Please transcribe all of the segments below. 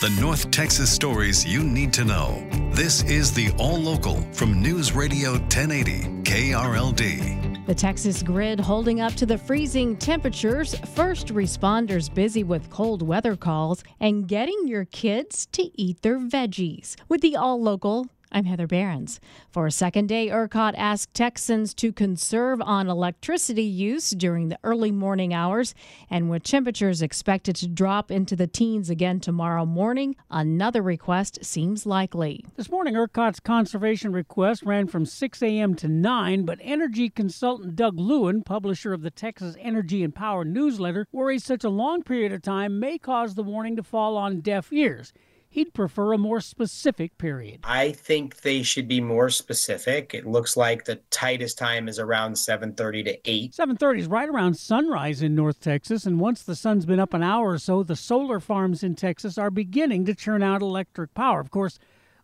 The North Texas stories you need to know. This is the All Local from News Radio 1080 KRLD. The Texas grid holding up to the freezing temperatures, first responders busy with cold weather calls, and getting your kids to eat their veggies. With the All Local, I'm Heather Behrens. For a second day, ERCOT asked Texans to conserve on electricity use during the early morning hours. And with temperatures expected to drop into the teens again tomorrow morning, another request seems likely. This morning, ERCOT's conservation request ran from 6 a.m. to 9, but energy consultant Doug Lewin, publisher of the Texas Energy and Power newsletter, worries such a long period of time may cause the warning to fall on deaf ears. He'd prefer a more specific period. I think they should be more specific. It looks like the tightest time is around 7:30 to 8. 7:30 is right around sunrise in North Texas, and once the sun's been up an hour or so, the solar farms in Texas are beginning to churn out electric power. Of course,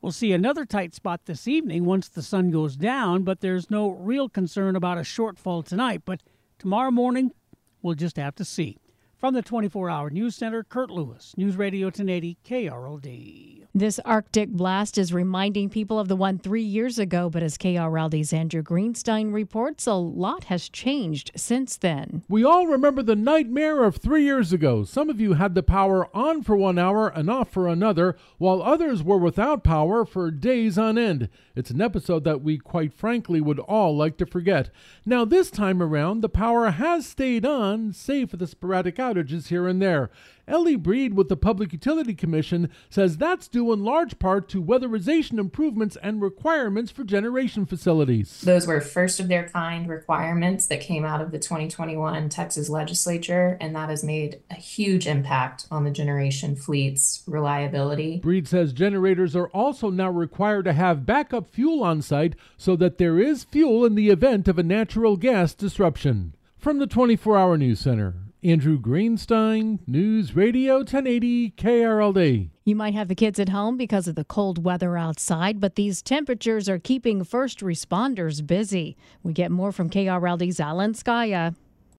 we'll see another tight spot this evening once the sun goes down, but there's no real concern about a shortfall tonight, but tomorrow morning we'll just have to see. From the 24 hour news center, Kurt Lewis, News Radio 1080 KRLD. This Arctic blast is reminding people of the one three years ago, but as KRLD's Andrew Greenstein reports, a lot has changed since then. We all remember the nightmare of three years ago. Some of you had the power on for one hour and off for another, while others were without power for days on end. It's an episode that we, quite frankly, would all like to forget. Now, this time around, the power has stayed on, save for the sporadic outages here and there. Ellie Breed with the Public Utility Commission says that's due in large part to weatherization improvements and requirements for generation facilities. Those were first of their kind requirements that came out of the 2021 Texas legislature, and that has made a huge impact on the generation fleet's reliability. Breed says generators are also now required to have backup fuel on site so that there is fuel in the event of a natural gas disruption. From the 24 Hour News Center, Andrew Greenstein, News Radio 1080 KRLD. You might have the kids at home because of the cold weather outside, but these temperatures are keeping first responders busy. We get more from KRLD's Alan Scaia.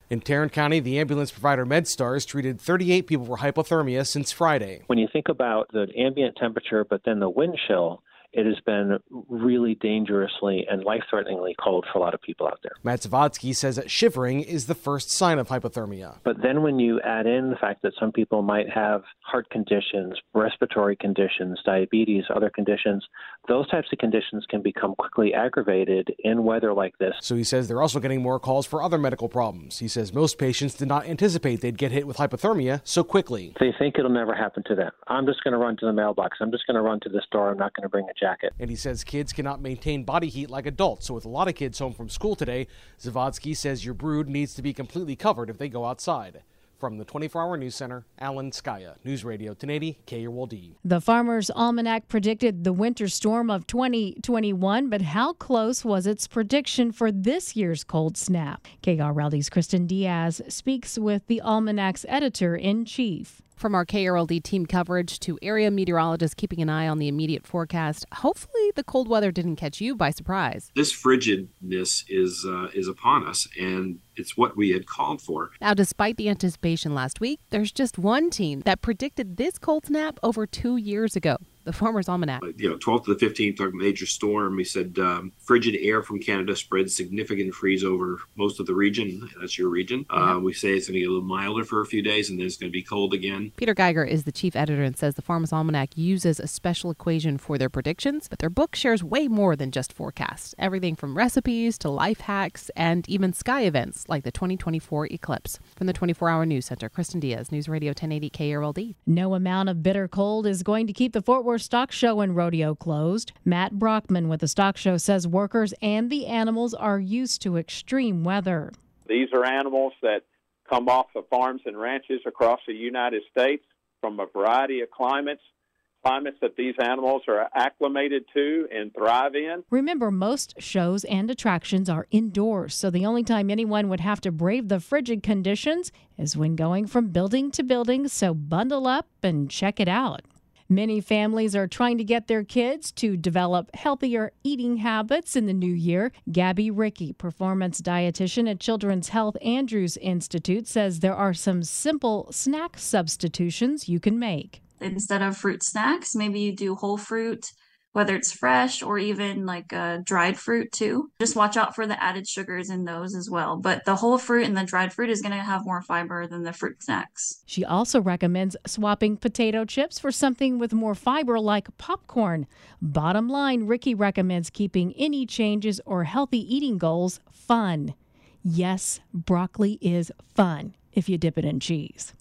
In Tarrant County, the ambulance provider MedStar has treated 38 people for hypothermia since Friday. When you think about the ambient temperature, but then the wind chill, it has been really dangerously and life threateningly cold for a lot of people out there. Matt Zavadsky says that shivering is the first sign of hypothermia. But then when you add in the fact that some people might have heart conditions, respiratory conditions, diabetes, other conditions, those types of conditions can become quickly aggravated in weather like this. So he says they're also getting more calls for other medical problems. He says most patients did not anticipate they'd get hit with hypothermia so quickly. They think it'll never happen to them. I'm just going to run to the mailbox. I'm just going to run to the store. I'm not going to bring a jacket. And he says kids cannot maintain body heat like adults. So, with a lot of kids home from school today, Zavadsky says your brood needs to be completely covered if they go outside. From the 24 Hour News Center, Alan Scaia, News Radio 1080 KRLD. The Farmer's Almanac predicted the winter storm of 2021, but how close was its prediction for this year's cold snap? KRLD's Kristen Diaz speaks with the Almanac's editor in chief. From our KRLD team coverage to area meteorologists keeping an eye on the immediate forecast, hopefully the cold weather didn't catch you by surprise. This frigidness is uh, is upon us, and it's what we had called for. Now, despite the anticipation last week, there's just one team that predicted this cold snap over two years ago. The Farmer's Almanac. You know, 12th to the 15th, a major storm. We said um, frigid air from Canada spreads significant freeze over most of the region. That's your region. Uh, we say it's going to get a little milder for a few days, and then it's going to be cold again. Peter Geiger is the chief editor and says the Farmer's Almanac uses a special equation for their predictions, but their book shares way more than just forecasts. Everything from recipes to life hacks and even sky events like the 2024 eclipse. From the 24 Hour News Center, Kristen Diaz, News Radio 1080 KRLD. No amount of bitter cold is going to keep the Fort Stock Show and Rodeo closed. Matt Brockman with the Stock Show says workers and the animals are used to extreme weather. These are animals that come off of farms and ranches across the United States from a variety of climates, climates that these animals are acclimated to and thrive in. Remember, most shows and attractions are indoors, so the only time anyone would have to brave the frigid conditions is when going from building to building, so bundle up and check it out. Many families are trying to get their kids to develop healthier eating habits in the new year. Gabby Ricky, performance dietitian at Children's Health Andrews Institute, says there are some simple snack substitutions you can make. Instead of fruit snacks, maybe you do whole fruit, whether it's fresh or even like uh, dried fruit too. Just watch out for the added sugars in those as well. But the whole fruit and the dried fruit is going to have more fiber than the fruit snacks. She also recommends swapping potato chips for something with more fiber like popcorn. Bottom line, Ricky recommends keeping any changes or healthy eating goals fun. Yes, broccoli is fun if you dip it in cheese.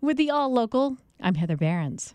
With the All Local, I'm Heather Behrens.